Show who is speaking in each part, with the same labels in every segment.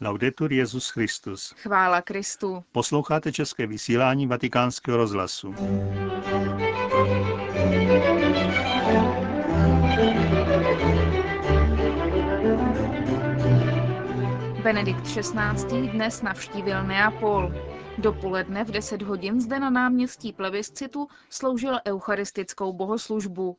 Speaker 1: Laudetur Jezus Christus.
Speaker 2: Chvála Kristu.
Speaker 1: Posloucháte české vysílání Vatikánského rozhlasu.
Speaker 2: Benedikt XVI. dnes navštívil Neapol. Dopoledne v 10 hodin zde na náměstí plebiscitu sloužil eucharistickou bohoslužbu.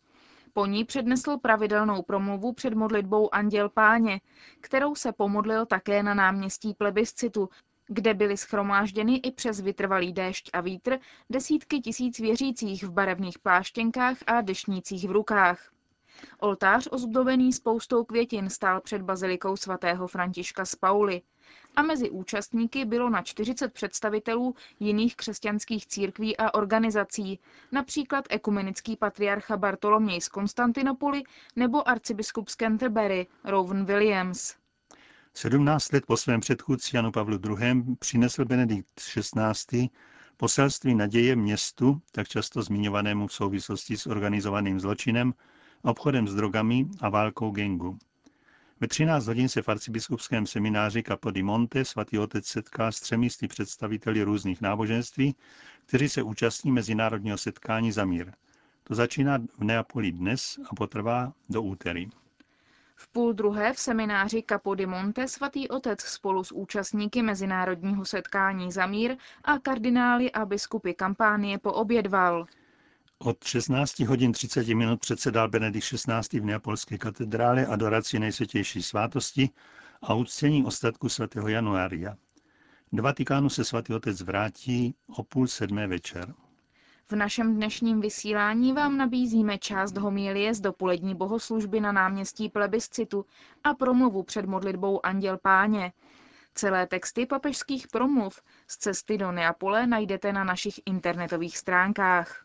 Speaker 2: Po ní přednesl pravidelnou promluvu před modlitbou Anděl Páně, kterou se pomodlil také na náměstí plebiscitu, kde byly schromážděny i přes vytrvalý déšť a vítr desítky tisíc věřících v barevných pláštěnkách a dešnících v rukách. Oltář ozdobený spoustou květin stál před bazilikou svatého Františka z Pauly a mezi účastníky bylo na 40 představitelů jiných křesťanských církví a organizací, například ekumenický patriarcha Bartoloměj z Konstantinopoli nebo arcibiskup z Canterbury, Rowan Williams.
Speaker 1: 17 let po svém předchůdci Janu Pavlu II. přinesl Benedikt XVI. poselství naděje městu, tak často zmiňovanému v souvislosti s organizovaným zločinem, obchodem s drogami a válkou gengu. Ve 13 hodin se v arcibiskupském semináři Monte svatý otec setká s třemi sty představiteli různých náboženství, kteří se účastní mezinárodního setkání za mír. To začíná v Neapoli dnes a potrvá do úterý.
Speaker 2: V půl druhé v semináři Monte svatý otec spolu s účastníky mezinárodního setkání za mír a kardinály a biskupy kampánie poobědval.
Speaker 1: Od 16 hodin 30 minut předsedal Benedikt XVI. v Neapolské katedrále adoraci nejsvětější svátosti a uctění ostatku svatého Januária. Do Vatikánu se svatý otec vrátí o půl sedmé večer.
Speaker 2: V našem dnešním vysílání vám nabízíme část homilie z dopolední bohoslužby na náměstí plebiscitu a promluvu před modlitbou Anděl Páně. Celé texty papežských promluv z cesty do Neapole najdete na našich internetových stránkách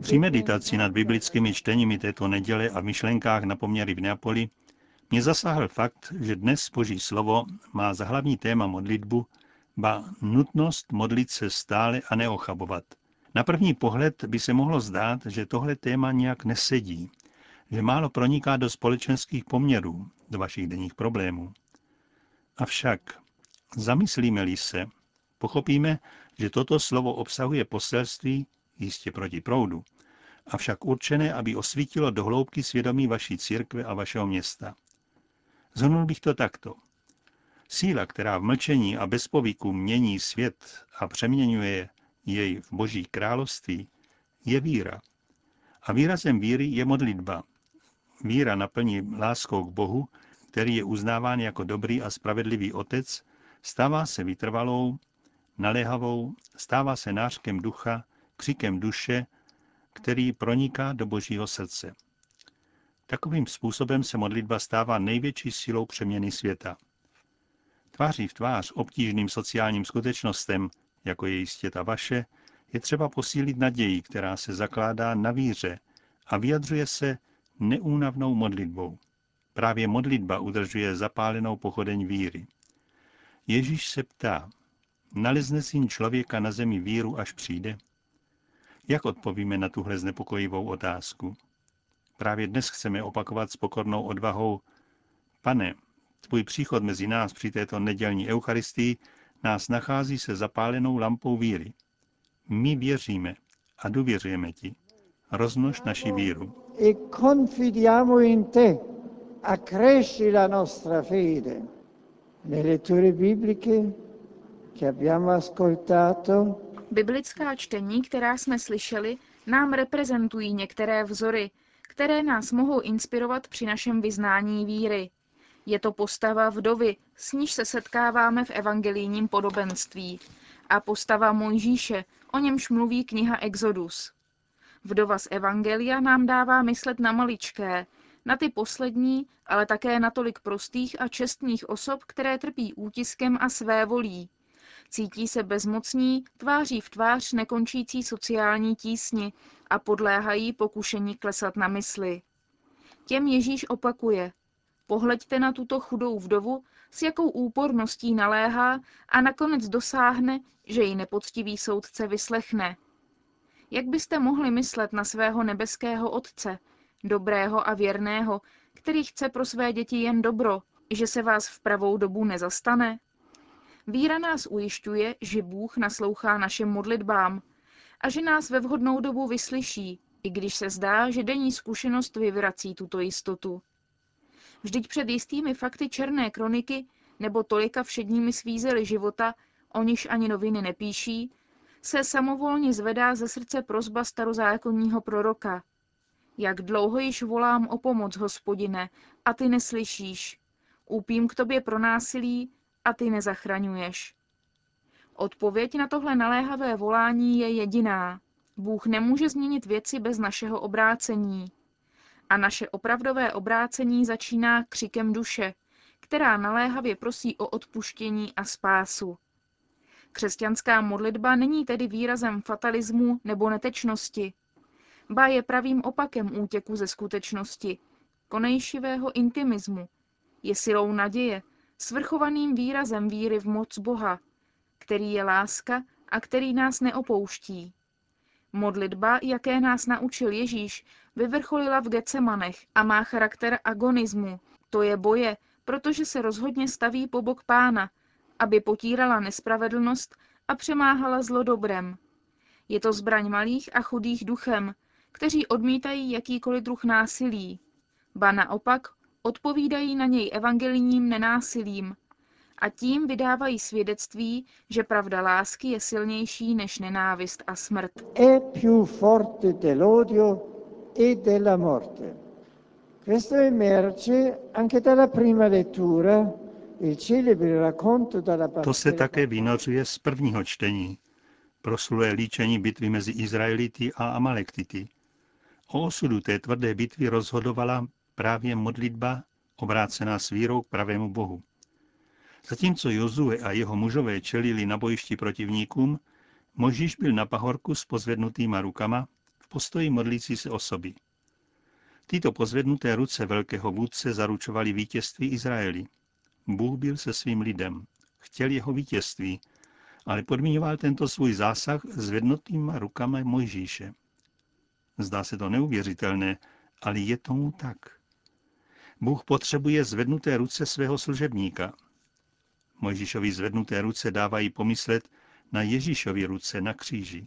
Speaker 1: při meditaci nad biblickými čteními této neděle a myšlenkách na poměry v Neapoli mě zasáhl fakt, že dnes Boží slovo má za hlavní téma modlitbu, ba nutnost modlit se stále a neochabovat. Na první pohled by se mohlo zdát, že tohle téma nějak nesedí, že málo proniká do společenských poměrů, do vašich denních problémů. Avšak Zamyslíme-li se, pochopíme, že toto slovo obsahuje poselství, jistě proti proudu, avšak určené, aby osvítilo do hloubky svědomí vaší církve a vašeho města. Zhrnul bych to takto. Síla, která v mlčení a bez povyku mění svět a přeměňuje jej v boží království, je víra. A výrazem víry je modlitba. Víra naplní láskou k Bohu, který je uznáván jako dobrý a spravedlivý otec, Stává se vytrvalou, naléhavou, stává se nářkem ducha, křikem duše, který proniká do božího srdce. Takovým způsobem se modlitba stává největší silou přeměny světa. Tváří v tvář obtížným sociálním skutečnostem, jako je jistě ta vaše, je třeba posílit naději, která se zakládá na víře a vyjadřuje se neúnavnou modlitbou. Právě modlitba udržuje zapálenou pochodeň víry. Ježíš se ptá, nalezne syn člověka na zemi víru, až přijde? Jak odpovíme na tuhle znepokojivou otázku? Právě dnes chceme opakovat s pokornou odvahou, pane, tvůj příchod mezi nás při této nedělní eucharistii nás nachází se zapálenou lampou víry. My věříme a důvěřujeme ti. Roznož naši víru.
Speaker 3: E confidiamo in te, accresci la nostra fede.
Speaker 2: Biblická čtení, která jsme slyšeli, nám reprezentují některé vzory, které nás mohou inspirovat při našem vyznání víry. Je to postava vdovy, s níž se setkáváme v evangelijním podobenství, a postava Mojžíše, o němž mluví kniha Exodus. Vdova z Evangelia nám dává myslet na maličké, na ty poslední, ale také na tolik prostých a čestných osob, které trpí útiskem a své volí. Cítí se bezmocní, tváří v tvář nekončící sociální tísni a podléhají pokušení klesat na mysli. Těm Ježíš opakuje. Pohleďte na tuto chudou vdovu, s jakou úporností naléhá a nakonec dosáhne, že ji nepoctivý soudce vyslechne. Jak byste mohli myslet na svého nebeského Otce, dobrého a věrného, který chce pro své děti jen dobro, že se vás v pravou dobu nezastane? Víra nás ujišťuje, že Bůh naslouchá našim modlitbám a že nás ve vhodnou dobu vyslyší, i když se zdá, že denní zkušenost vyvrací tuto jistotu. Vždyť před jistými fakty černé kroniky nebo tolika všedními svízely života, o niž ani noviny nepíší, se samovolně zvedá ze srdce prozba starozákonního proroka. Jak dlouho již volám o pomoc, hospodine, a ty neslyšíš. Úpím k tobě pro násilí a ty nezachraňuješ. Odpověď na tohle naléhavé volání je jediná. Bůh nemůže změnit věci bez našeho obrácení. A naše opravdové obrácení začíná křikem duše, která naléhavě prosí o odpuštění a spásu. Křesťanská modlitba není tedy výrazem fatalismu nebo netečnosti. Ba je pravým opakem útěku ze skutečnosti, konejšivého intimismu. Je silou naděje, svrchovaným výrazem víry v moc Boha, který je láska a který nás neopouští. Modlitba, jaké nás naučil Ježíš, vyvrcholila v Gecemanech a má charakter agonismu, to je boje, protože se rozhodně staví po bok pána, aby potírala nespravedlnost a přemáhala zlo dobrem. Je to zbraň malých a chudých duchem, kteří odmítají jakýkoliv druh násilí. Ba naopak odpovídají na něj evangelijním nenásilím a tím vydávají svědectví, že pravda lásky je silnější než nenávist a smrt.
Speaker 3: È più forte dell'odio e della morte. Questo emerge anche dalla prima lettura, il celebre racconto dalla
Speaker 1: To se také vynořuje z prvního čtení, proslulé líčení bitvy mezi Izraelity a Amalektity. O osudu té tvrdé bitvy rozhodovala právě modlitba obrácená s vírou k pravému Bohu. Zatímco Jozue a jeho mužové čelili na bojišti protivníkům, Možíš byl na pahorku s pozvednutýma rukama v postoji modlící se osoby. Tyto pozvednuté ruce velkého vůdce zaručovaly vítězství Izraeli. Bůh byl se svým lidem, chtěl jeho vítězství, ale podmíňoval tento svůj zásah zvednutýma rukama Mojžíše. Zdá se to neuvěřitelné, ale je tomu tak. Bůh potřebuje zvednuté ruce svého služebníka. Mojžíšovi zvednuté ruce dávají pomyslet na Ježíšovi ruce na kříži.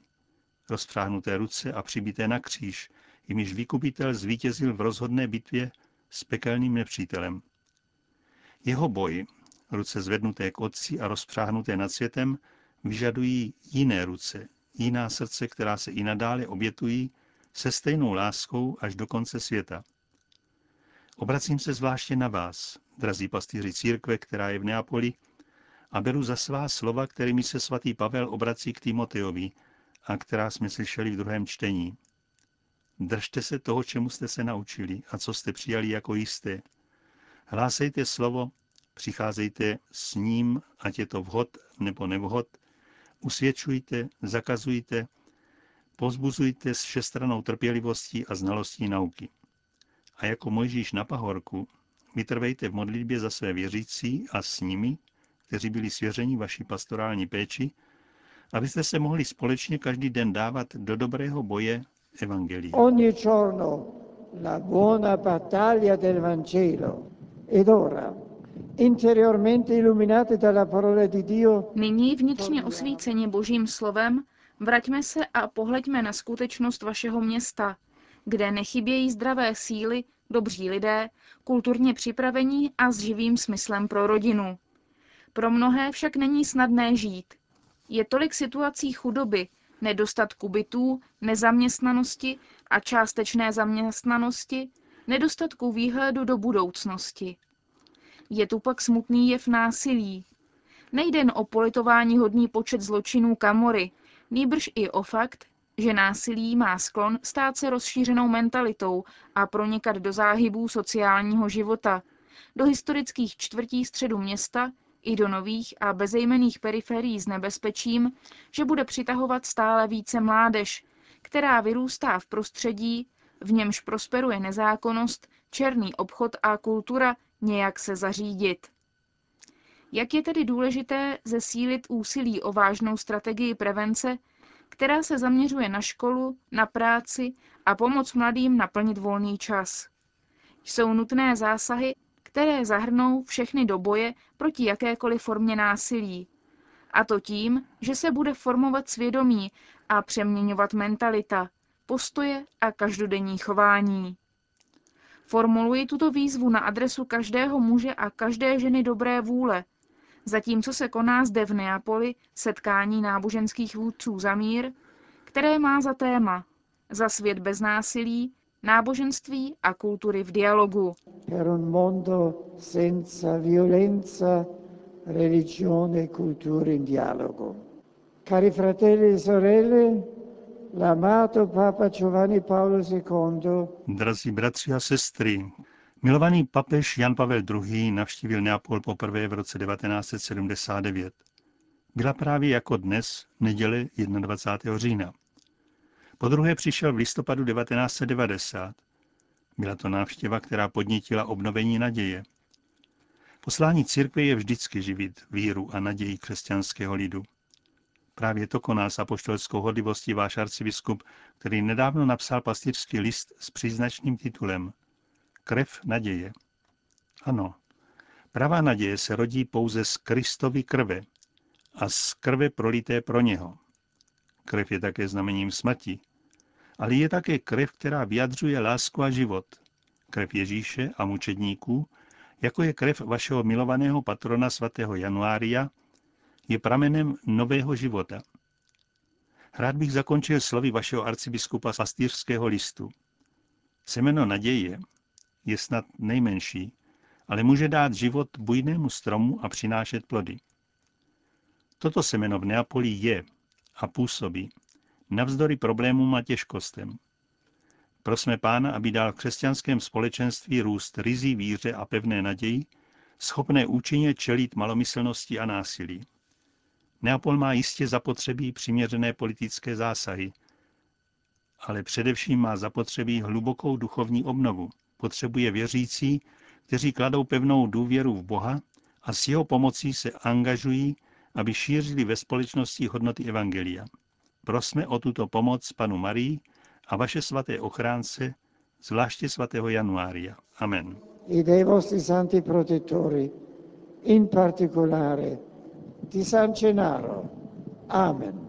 Speaker 1: Rozpřáhnuté ruce a přibité na kříž, jimiž vykupitel zvítězil v rozhodné bitvě s pekelným nepřítelem. Jeho boj, ruce zvednuté k otci a rozpřáhnuté nad světem, vyžadují jiné ruce, jiná srdce, která se i nadále obětují se stejnou láskou až do konce světa. Obracím se zvláště na vás, drazí pastýři církve, která je v Neapoli, a beru za svá slova, kterými se svatý Pavel obrací k Timoteovi a která jsme slyšeli v druhém čtení. Držte se toho, čemu jste se naučili a co jste přijali jako jisté. Hlásejte slovo, přicházejte s ním, ať je to vhod nebo nevhod, usvědčujte, zakazujte, pozbuzujte s všestranou trpělivostí a znalostí nauky. A jako Mojžíš na pahorku, vytrvejte v modlitbě za své věřící a s nimi, kteří byli svěřeni vaší pastorální péči, abyste se mohli společně každý den dávat do dobrého boje Evangelii.
Speaker 3: Ogni giorno la buona battaglia del Vangelo. Ed ora, interiormente illuminati dalla parola di Dio,
Speaker 2: Nyní vnitřně osvíceni Božím slovem, vraťme se a pohleďme na skutečnost vašeho města, kde nechybějí zdravé síly, dobří lidé, kulturně připravení a s živým smyslem pro rodinu. Pro mnohé však není snadné žít. Je tolik situací chudoby, nedostatku bytů, nezaměstnanosti a částečné zaměstnanosti, nedostatku výhledu do budoucnosti. Je tu pak smutný jev násilí. Nejde jen o politování hodný počet zločinů kamory, nýbrž i o fakt, že násilí má sklon stát se rozšířenou mentalitou a pronikat do záhybů sociálního života, do historických čtvrtí středu města i do nových a bezejmených periferií s nebezpečím, že bude přitahovat stále více mládež, která vyrůstá v prostředí, v němž prosperuje nezákonnost, černý obchod a kultura nějak se zařídit. Jak je tedy důležité zesílit úsilí o vážnou strategii prevence, která se zaměřuje na školu, na práci a pomoc mladým naplnit volný čas. Jsou nutné zásahy, které zahrnou všechny do boje proti jakékoliv formě násilí. A to tím, že se bude formovat svědomí a přeměňovat mentalita, postoje a každodenní chování. Formuluji tuto výzvu na adresu každého muže a každé ženy dobré vůle, zatímco se koná zde v Neapoli setkání náboženských vůdců za mír, které má za téma za svět bez násilí, náboženství a kultury v dialogu.
Speaker 3: Per un mondo senza violenza, religione e cultura in dialogo. Cari fratelli e sorelle, l'amato Papa Giovanni Paolo II
Speaker 1: Drazí bratři a sestry, milovaný papež Jan Pavel II. navštívil Neapol poprvé v roce 1979. Byla právě jako dnes, neděle 21. října. Po druhé přišel v listopadu 1990. Byla to návštěva, která podnítila obnovení naděje. Poslání církve je vždycky živit víru a naději křesťanského lidu. Právě to koná s apoštolskou hodlivostí váš arcibiskup, který nedávno napsal pastýřský list s příznačným titulem Krev naděje. Ano, pravá naděje se rodí pouze z Kristovy krve a z krve prolité pro něho. Krev je také znamením smrti, ale je také krev, která vyjadřuje lásku a život. Krev Ježíše a mučedníků, jako je krev vašeho milovaného patrona svatého Januária, je pramenem nového života. Rád bych zakončil slovy vašeho arcibiskupa z listu. Semeno naděje je snad nejmenší, ale může dát život bujnému stromu a přinášet plody. Toto semeno v Neapoli je a působí, navzdory problémům a těžkostem. Prosme Pána, aby dal křesťanském společenství růst rizí víře a pevné naději, schopné účinně čelit malomyslnosti a násilí. Neapol má jistě zapotřebí přiměřené politické zásahy, ale především má zapotřebí hlubokou duchovní obnovu. Potřebuje věřící, kteří kladou pevnou důvěru v Boha a s jeho pomocí se angažují, aby šířili ve společnosti hodnoty Evangelia. Prosme o tuto pomoc panu Marii a vaše svaté ochránce, zvláště svatého Januária. Amen.
Speaker 3: e dei vostri santi protettori, in particolare di San Gennaro. Amen.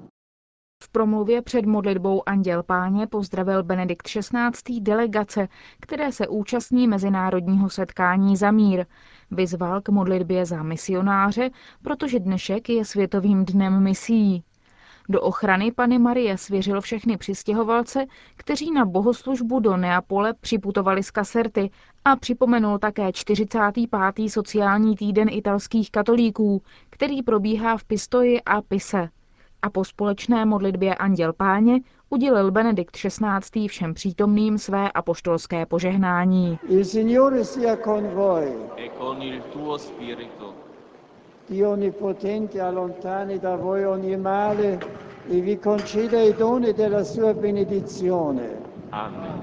Speaker 2: V promluvě před modlitbou Anděl Páně pozdravil Benedikt XVI. delegace, které se účastní mezinárodního setkání za mír. Vyzval k modlitbě za misionáře, protože dnešek je Světovým dnem misií. Do ochrany Pany Marie svěřil všechny přistěhovalce, kteří na bohoslužbu do Neapole připutovali z Kaserty a připomenul také 45. sociální týden italských katolíků, který probíhá v Pistoji a Pise. A po společné modlitbě Anděl Páně udělil Benedikt XVI. všem přítomným své apoštolské požehnání.
Speaker 3: Il Signore sia con voi.
Speaker 4: e con il tuo spirito.
Speaker 3: Dio Onnipotente allontani da voi ogni male e vi conceda i doni della sua benedizione.
Speaker 4: Amen.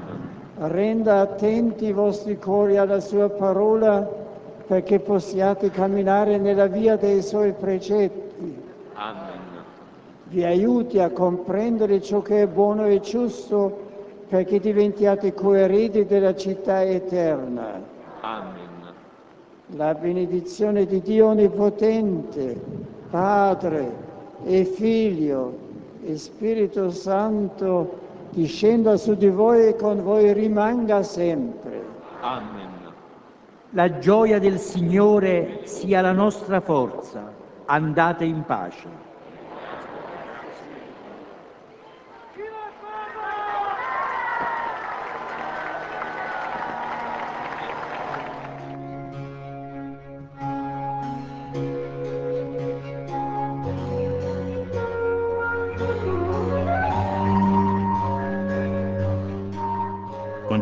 Speaker 3: Renda attenti i vostri cuori alla sua parola perché possiate camminare nella via dei suoi precetti.
Speaker 4: Amen.
Speaker 3: Vi aiuti a comprendere ciò che è buono e giusto perché diventiate coeredi della città eterna.
Speaker 4: Amen.
Speaker 3: La benedizione di Dio Onnipotente, Padre e Figlio e Spirito Santo discenda su di voi e con voi rimanga sempre.
Speaker 4: Amen.
Speaker 5: La gioia del Signore sia la nostra forza. Andate in pace.